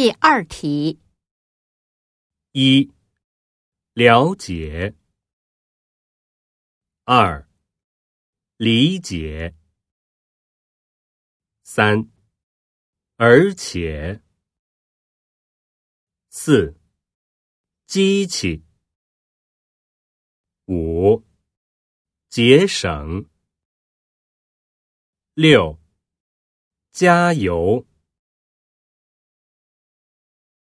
第二题。一了解。二理解。三而且。四机器五节省。六加油。